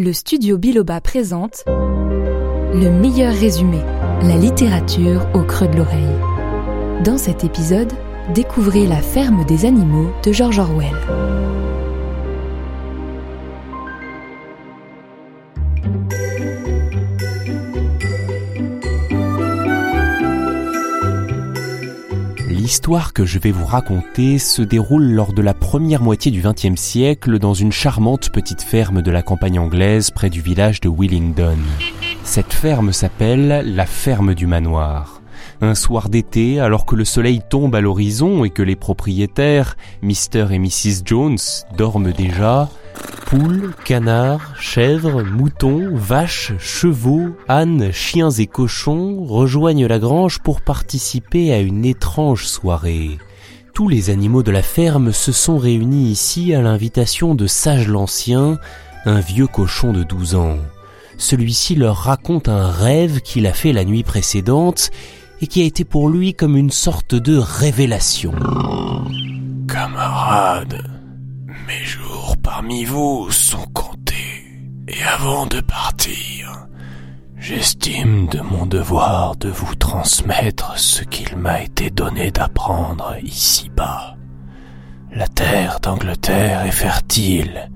Le studio Biloba présente Le meilleur résumé, la littérature au creux de l'oreille. Dans cet épisode, découvrez La ferme des animaux de George Orwell. L'histoire que je vais vous raconter se déroule lors de la première moitié du XXe siècle dans une charmante petite ferme de la campagne anglaise près du village de Willingdon. Cette ferme s'appelle la ferme du manoir. Un soir d'été, alors que le soleil tombe à l'horizon et que les propriétaires, Mr. et Mrs. Jones, dorment déjà, Poules, canards, chèvres, moutons, vaches, chevaux, ânes, chiens et cochons rejoignent la grange pour participer à une étrange soirée. Tous les animaux de la ferme se sont réunis ici à l'invitation de Sage l'Ancien, un vieux cochon de douze ans. Celui-ci leur raconte un rêve qu'il a fait la nuit précédente et qui a été pour lui comme une sorte de révélation. Camarades, mes jours parmi vous sont comptés. Et avant de partir, j'estime de mon devoir de vous transmettre ce qu'il m'a été donné d'apprendre ici-bas. La terre d'Angleterre est fertile.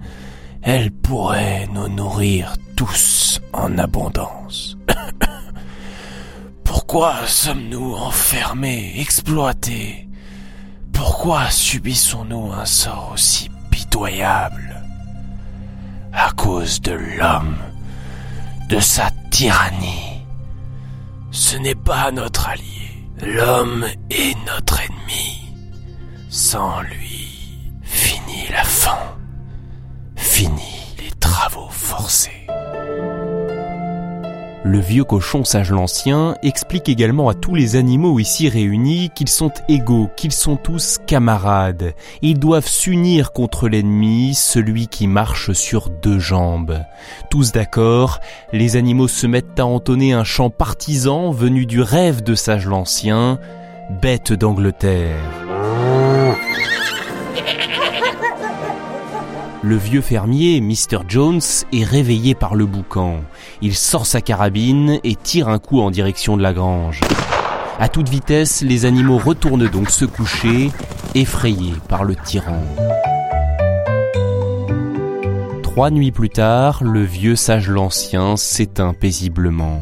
Elle pourrait nous nourrir tous en abondance. Pourquoi sommes-nous enfermés, exploités? Pourquoi subissons-nous un sort aussi À cause de l'homme, de sa tyrannie. Ce n'est pas notre allié. L'homme est notre ennemi. Sans lui, finit la faim. Fini les travaux forcés. Le vieux cochon sage l'ancien explique également à tous les animaux ici réunis qu'ils sont égaux, qu'ils sont tous camarades. Ils doivent s'unir contre l'ennemi, celui qui marche sur deux jambes. Tous d'accord, les animaux se mettent à entonner un chant partisan venu du rêve de sage l'ancien, bête d'Angleterre. Le vieux fermier, Mr. Jones, est réveillé par le boucan. Il sort sa carabine et tire un coup en direction de la grange. À toute vitesse, les animaux retournent donc se coucher, effrayés par le tyran. Trois nuits plus tard, le vieux sage l'ancien s'éteint paisiblement.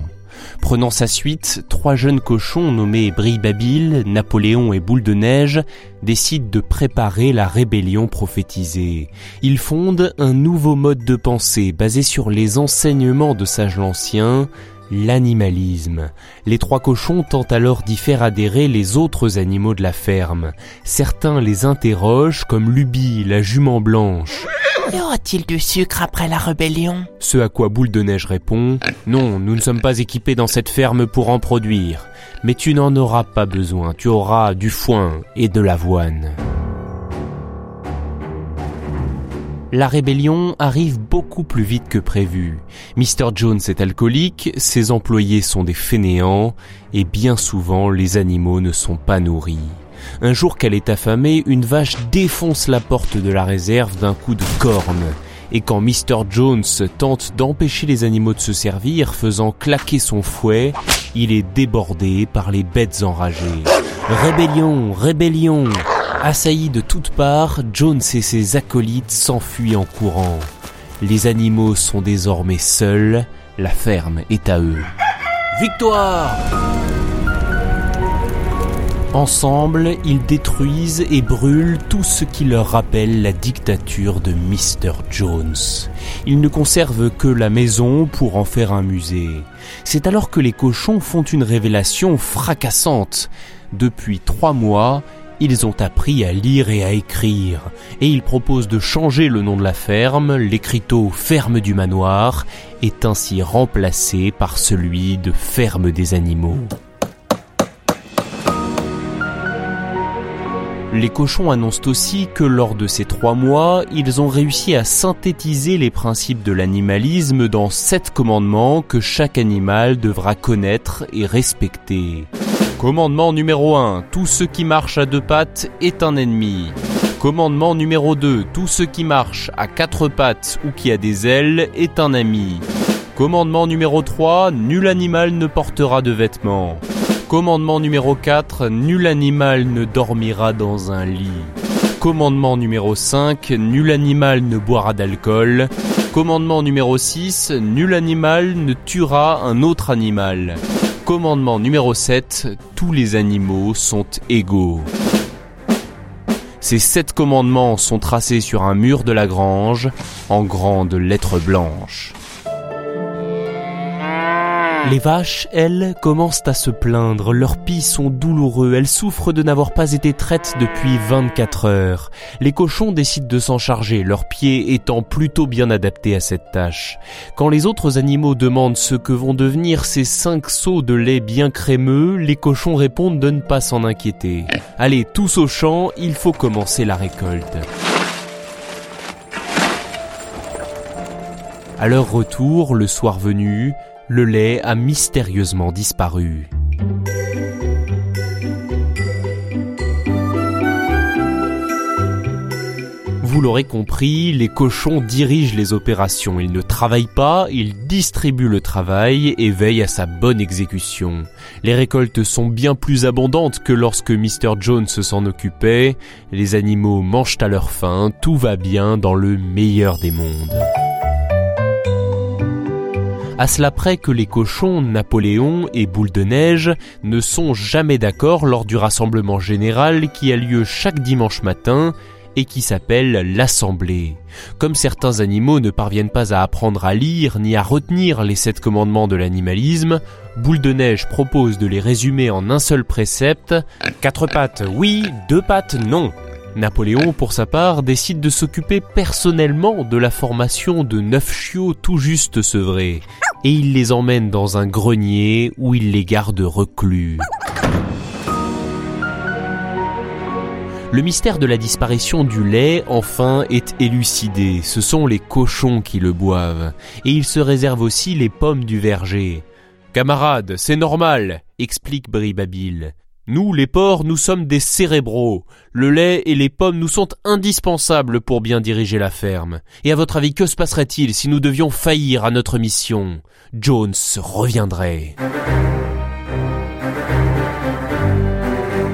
Prenant sa suite, trois jeunes cochons nommés Brie-Babil, Napoléon et Boule de Neige décident de préparer la rébellion prophétisée. Ils fondent un nouveau mode de pensée basé sur les enseignements de Sage l'Ancien, l'animalisme. Les trois cochons tentent alors d'y faire adhérer les autres animaux de la ferme. Certains les interrogent comme Luby, la jument blanche. Y aura-t-il du sucre après la rébellion? Ce à quoi Boule de Neige répond Non, nous ne sommes pas équipés dans cette ferme pour en produire. Mais tu n'en auras pas besoin, tu auras du foin et de l'avoine. La rébellion arrive beaucoup plus vite que prévu. Mr. Jones est alcoolique, ses employés sont des fainéants, et bien souvent les animaux ne sont pas nourris. Un jour qu'elle est affamée, une vache défonce la porte de la réserve d'un coup de corne. Et quand Mr. Jones tente d'empêcher les animaux de se servir, faisant claquer son fouet, il est débordé par les bêtes enragées. Rébellion, rébellion Assaillis de toutes parts, Jones et ses acolytes s'enfuient en courant. Les animaux sont désormais seuls, la ferme est à eux. Victoire Ensemble, ils détruisent et brûlent tout ce qui leur rappelle la dictature de Mr. Jones. Ils ne conservent que la maison pour en faire un musée. C'est alors que les cochons font une révélation fracassante. Depuis trois mois, Ils ont appris à lire et à écrire, et ils proposent de changer le nom de la ferme, l'écriteau Ferme du Manoir est ainsi remplacé par celui de Ferme des Animaux. Les cochons annoncent aussi que lors de ces trois mois, ils ont réussi à synthétiser les principes de l'animalisme dans sept commandements que chaque animal devra connaître et respecter. Commandement numéro 1. Tout ce qui marche à deux pattes est un ennemi. Commandement numéro 2. Tout ce qui marche à quatre pattes ou qui a des ailes est un ami. Commandement numéro 3. Nul animal ne portera de vêtements. Commandement numéro 4. Nul animal ne dormira dans un lit. Commandement numéro 5. Nul animal ne boira d'alcool. Commandement numéro 6. Nul animal ne tuera un autre animal. Commandement numéro 7, tous les animaux sont égaux. Ces sept commandements sont tracés sur un mur de la grange en grandes lettres blanches. Les vaches, elles, commencent à se plaindre. Leurs pis sont douloureux. Elles souffrent de n'avoir pas été traites depuis 24 heures. Les cochons décident de s'en charger, leurs pieds étant plutôt bien adaptés à cette tâche. Quand les autres animaux demandent ce que vont devenir ces cinq seaux de lait bien crémeux, les cochons répondent de ne pas s'en inquiéter. Allez, tous au champ, il faut commencer la récolte. À leur retour, le soir venu, le lait a mystérieusement disparu. Vous l'aurez compris, les cochons dirigent les opérations. Ils ne travaillent pas, ils distribuent le travail et veillent à sa bonne exécution. Les récoltes sont bien plus abondantes que lorsque Mr. Jones s'en occupait. Les animaux mangent à leur faim, tout va bien dans le meilleur des mondes. À cela près que les cochons, Napoléon et Boule de Neige ne sont jamais d'accord lors du rassemblement général qui a lieu chaque dimanche matin et qui s'appelle l'Assemblée. Comme certains animaux ne parviennent pas à apprendre à lire ni à retenir les sept commandements de l'animalisme, Boule de Neige propose de les résumer en un seul précepte. Quatre pattes oui, deux pattes non. Napoléon, pour sa part, décide de s'occuper personnellement de la formation de neuf chiots tout juste sevrés, et il les emmène dans un grenier où il les garde reclus. Le mystère de la disparition du lait, enfin, est élucidé. Ce sont les cochons qui le boivent, et ils se réservent aussi les pommes du verger. Camarades, c'est normal, explique Bribabile. Nous, les porcs, nous sommes des cérébraux. Le lait et les pommes nous sont indispensables pour bien diriger la ferme. Et à votre avis, que se passerait-il si nous devions faillir à notre mission? Jones reviendrait.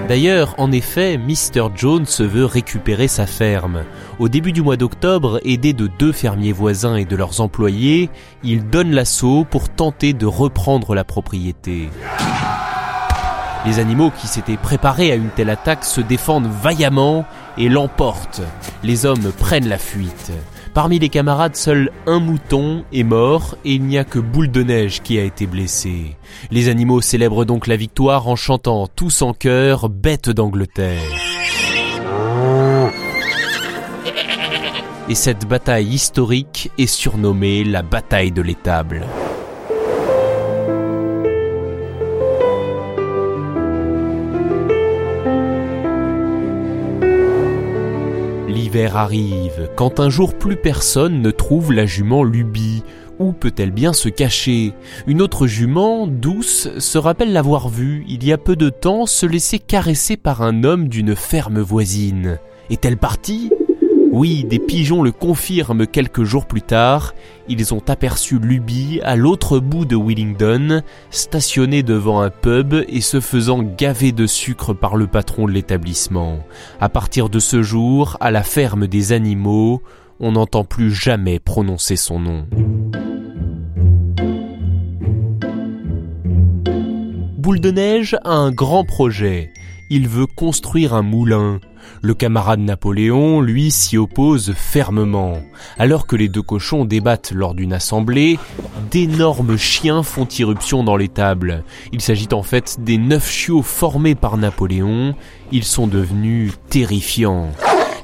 D'ailleurs, en effet, Mr. Jones veut récupérer sa ferme. Au début du mois d'octobre, aidé de deux fermiers voisins et de leurs employés, il donne l'assaut pour tenter de reprendre la propriété. Les animaux qui s'étaient préparés à une telle attaque se défendent vaillamment et l'emportent. Les hommes prennent la fuite. Parmi les camarades, seul un mouton est mort et il n'y a que Boule de Neige qui a été blessé. Les animaux célèbrent donc la victoire en chantant tous en chœur Bête d'Angleterre. Et cette bataille historique est surnommée la bataille de l'étable. L'hiver arrive, quand un jour plus personne ne trouve la jument Lubie. Où peut-elle bien se cacher? Une autre jument, douce, se rappelle l'avoir vue, il y a peu de temps, se laisser caresser par un homme d'une ferme voisine. Est-elle partie? Oui, des pigeons le confirment quelques jours plus tard. Ils ont aperçu Luby à l'autre bout de Willingdon, stationné devant un pub et se faisant gaver de sucre par le patron de l'établissement. À partir de ce jour, à la ferme des animaux, on n'entend plus jamais prononcer son nom. Boule de neige a un grand projet. Il veut construire un moulin. Le camarade Napoléon, lui, s'y oppose fermement. Alors que les deux cochons débattent lors d'une assemblée, d'énormes chiens font irruption dans l'étable. Il s'agit en fait des neuf chiots formés par Napoléon. Ils sont devenus terrifiants.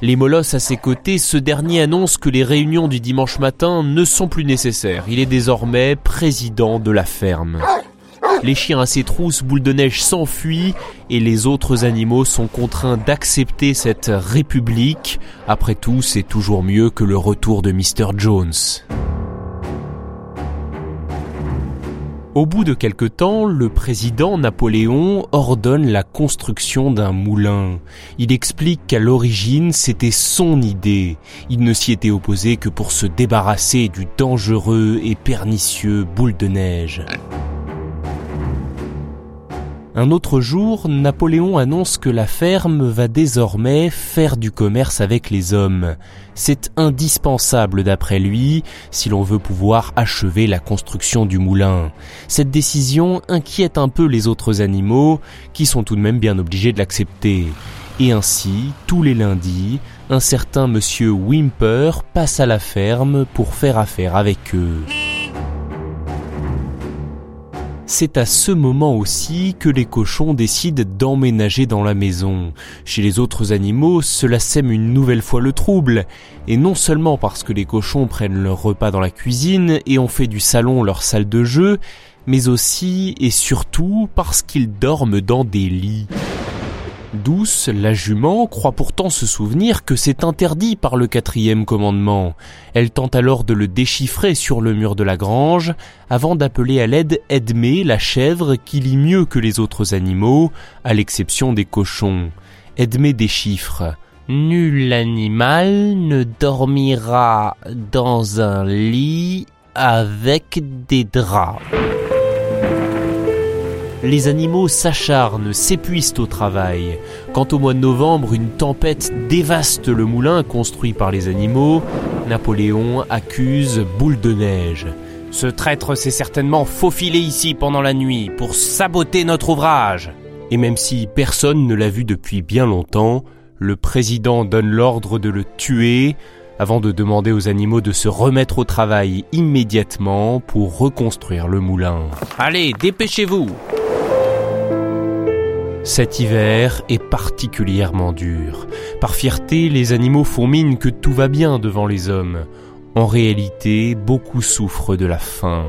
Les molosses à ses côtés, ce dernier annonce que les réunions du dimanche matin ne sont plus nécessaires. Il est désormais président de la ferme. Les chiens à ses trousses, boule de neige s'enfuient et les autres animaux sont contraints d'accepter cette république. Après tout, c'est toujours mieux que le retour de Mr. Jones. Au bout de quelque temps, le président Napoléon ordonne la construction d'un moulin. Il explique qu'à l'origine c'était son idée. Il ne s'y était opposé que pour se débarrasser du dangereux et pernicieux boule de neige. Un autre jour, Napoléon annonce que la ferme va désormais faire du commerce avec les hommes. C'est indispensable d'après lui si l'on veut pouvoir achever la construction du moulin. Cette décision inquiète un peu les autres animaux qui sont tout de même bien obligés de l'accepter. Et ainsi, tous les lundis, un certain monsieur Wimper passe à la ferme pour faire affaire avec eux. C'est à ce moment aussi que les cochons décident d'emménager dans la maison. Chez les autres animaux, cela sème une nouvelle fois le trouble, et non seulement parce que les cochons prennent leur repas dans la cuisine et ont fait du salon leur salle de jeu, mais aussi et surtout parce qu'ils dorment dans des lits. Douce, la jument, croit pourtant se souvenir que c'est interdit par le quatrième commandement. Elle tente alors de le déchiffrer sur le mur de la grange, avant d'appeler à l'aide Edmé, la chèvre, qui lit mieux que les autres animaux, à l'exception des cochons. Edmé déchiffre. Nul animal ne dormira dans un lit avec des draps les animaux s'acharnent, s'épuisent au travail. Quant au mois de novembre, une tempête dévaste le moulin construit par les animaux. Napoléon accuse Boule de Neige. Ce traître s'est certainement faufilé ici pendant la nuit pour saboter notre ouvrage. Et même si personne ne l'a vu depuis bien longtemps, le président donne l'ordre de le tuer avant de demander aux animaux de se remettre au travail immédiatement pour reconstruire le moulin. Allez, dépêchez-vous cet hiver est particulièrement dur. Par fierté, les animaux font mine que tout va bien devant les hommes. En réalité, beaucoup souffrent de la faim.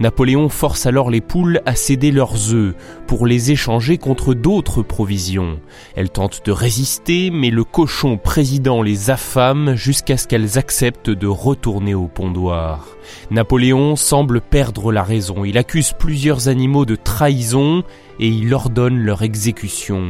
Napoléon force alors les poules à céder leurs œufs pour les échanger contre d'autres provisions. Elles tentent de résister, mais le cochon président les affame jusqu'à ce qu'elles acceptent de retourner au pondoir. Napoléon semble perdre la raison. Il accuse plusieurs animaux de trahison et il ordonne leur exécution.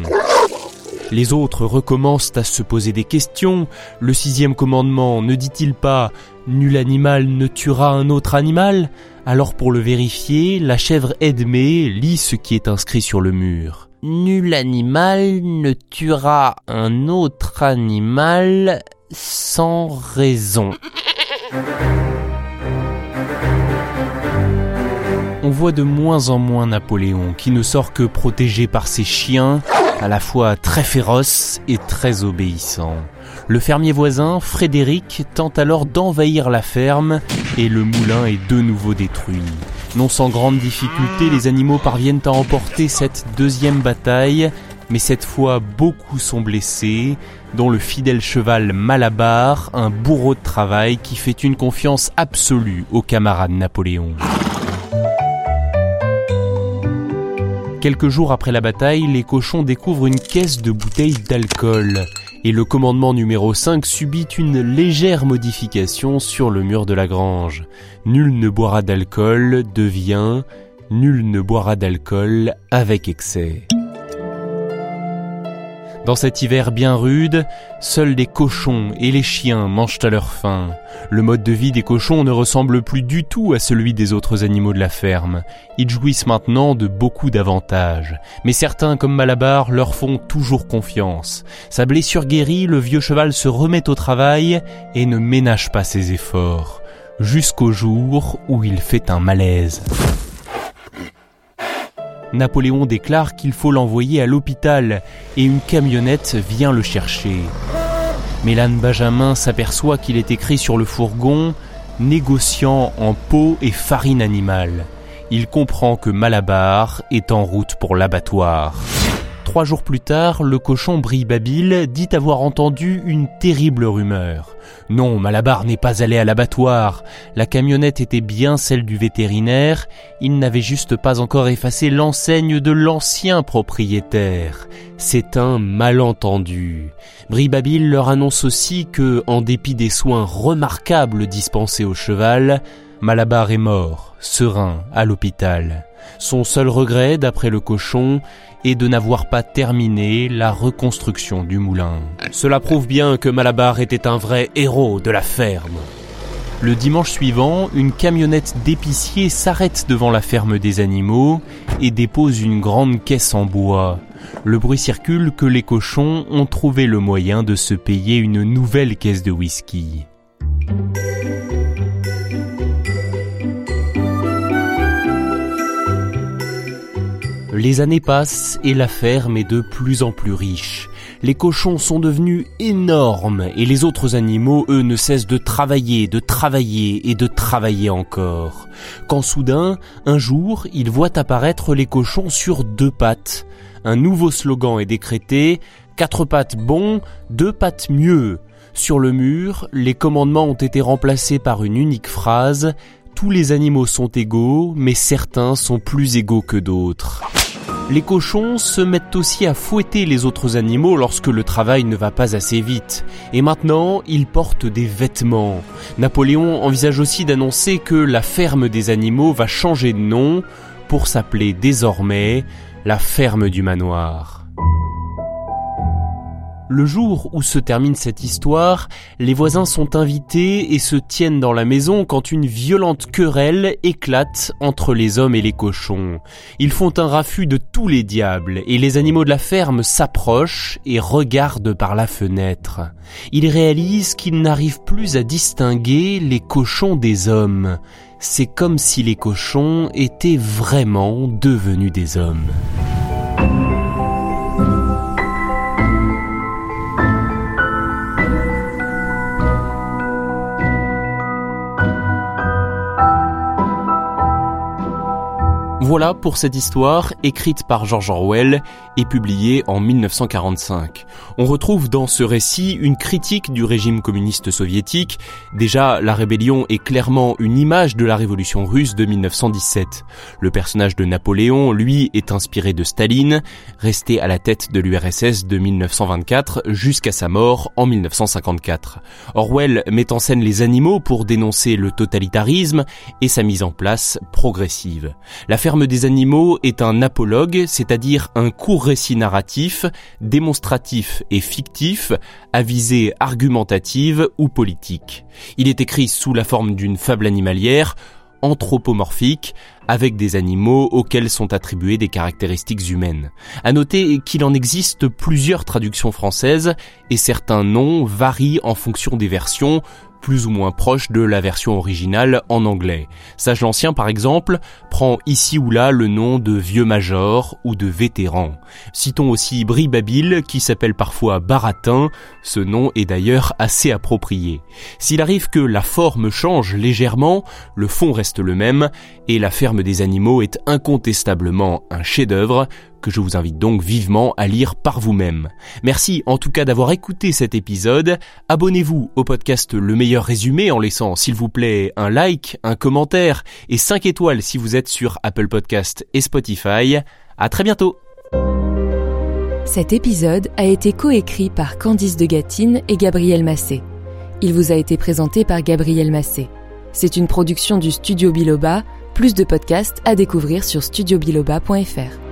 Les autres recommencent à se poser des questions. Le sixième commandement ne dit-il pas Nul animal ne tuera un autre animal Alors pour le vérifier, la chèvre Edmé lit ce qui est inscrit sur le mur. Nul animal ne tuera un autre animal sans raison. On voit de moins en moins Napoléon, qui ne sort que protégé par ses chiens, à la fois très féroce et très obéissant. Le fermier voisin, Frédéric, tente alors d'envahir la ferme et le moulin est de nouveau détruit. Non sans grande difficulté, les animaux parviennent à emporter cette deuxième bataille, mais cette fois beaucoup sont blessés, dont le fidèle cheval Malabar, un bourreau de travail qui fait une confiance absolue au camarade Napoléon. Quelques jours après la bataille, les cochons découvrent une caisse de bouteilles d'alcool et le commandement numéro 5 subit une légère modification sur le mur de la grange. Nul ne boira d'alcool devient Nul ne boira d'alcool avec excès. Dans cet hiver bien rude, seuls les cochons et les chiens mangent à leur faim. Le mode de vie des cochons ne ressemble plus du tout à celui des autres animaux de la ferme. Ils jouissent maintenant de beaucoup d'avantages. Mais certains, comme Malabar, leur font toujours confiance. Sa blessure guérie, le vieux cheval se remet au travail et ne ménage pas ses efforts. Jusqu'au jour où il fait un malaise. Napoléon déclare qu'il faut l'envoyer à l'hôpital et une camionnette vient le chercher. Mélane Benjamin s'aperçoit qu'il est écrit sur le fourgon négociant en peau et farine animale. Il comprend que Malabar est en route pour l'abattoir. Trois jours plus tard, le cochon Brie-Babil dit avoir entendu une terrible rumeur. Non, Malabar n'est pas allé à l'abattoir. La camionnette était bien celle du vétérinaire. Il n'avait juste pas encore effacé l'enseigne de l'ancien propriétaire. C'est un malentendu. Brie-Babil leur annonce aussi que, en dépit des soins remarquables dispensés au cheval, Malabar est mort, serein, à l'hôpital. Son seul regret, d'après le cochon, est de n'avoir pas terminé la reconstruction du moulin. Cela prouve bien que Malabar était un vrai héros de la ferme. Le dimanche suivant, une camionnette d'épicier s'arrête devant la ferme des animaux et dépose une grande caisse en bois. Le bruit circule que les cochons ont trouvé le moyen de se payer une nouvelle caisse de whisky. Les années passent et la ferme est de plus en plus riche. Les cochons sont devenus énormes et les autres animaux, eux, ne cessent de travailler, de travailler et de travailler encore. Quand soudain, un jour, ils voient apparaître les cochons sur deux pattes. Un nouveau slogan est décrété, quatre pattes bon, deux pattes mieux. Sur le mur, les commandements ont été remplacés par une unique phrase, tous les animaux sont égaux, mais certains sont plus égaux que d'autres. Les cochons se mettent aussi à fouetter les autres animaux lorsque le travail ne va pas assez vite. Et maintenant, ils portent des vêtements. Napoléon envisage aussi d'annoncer que la ferme des animaux va changer de nom pour s'appeler désormais la ferme du manoir. Le jour où se termine cette histoire, les voisins sont invités et se tiennent dans la maison quand une violente querelle éclate entre les hommes et les cochons. Ils font un raffut de tous les diables et les animaux de la ferme s'approchent et regardent par la fenêtre. Ils réalisent qu'ils n'arrivent plus à distinguer les cochons des hommes. C'est comme si les cochons étaient vraiment devenus des hommes. Voilà pour cette histoire écrite par George Orwell et publiée en 1945. On retrouve dans ce récit une critique du régime communiste soviétique. Déjà, la rébellion est clairement une image de la révolution russe de 1917. Le personnage de Napoléon, lui, est inspiré de Staline, resté à la tête de l'URSS de 1924 jusqu'à sa mort en 1954. Orwell met en scène les animaux pour dénoncer le totalitarisme et sa mise en place progressive. Ferme des animaux est un apologue, c'est-à-dire un court récit narratif, démonstratif et fictif, à visée argumentative ou politique. Il est écrit sous la forme d'une fable animalière, anthropomorphique, avec des animaux auxquels sont attribuées des caractéristiques humaines. À noter qu'il en existe plusieurs traductions françaises et certains noms varient en fonction des versions, plus ou moins proche de la version originale en anglais. Sage l'Ancien, par exemple, prend ici ou là le nom de vieux major ou de vétéran. Citons aussi Brie-Babil, qui s'appelle parfois Baratin, ce nom est d'ailleurs assez approprié. S'il arrive que la forme change légèrement, le fond reste le même, et la ferme des animaux est incontestablement un chef-d'œuvre, que je vous invite donc vivement à lire par vous-même. Merci en tout cas d'avoir écouté cet épisode. Abonnez-vous au podcast Le meilleur résumé en laissant s'il vous plaît un like, un commentaire et 5 étoiles si vous êtes sur Apple Podcast et Spotify. À très bientôt. Cet épisode a été coécrit par Candice de Gatine et Gabriel Massé. Il vous a été présenté par Gabriel Massé. C'est une production du Studio Biloba, plus de podcasts à découvrir sur studiobiloba.fr.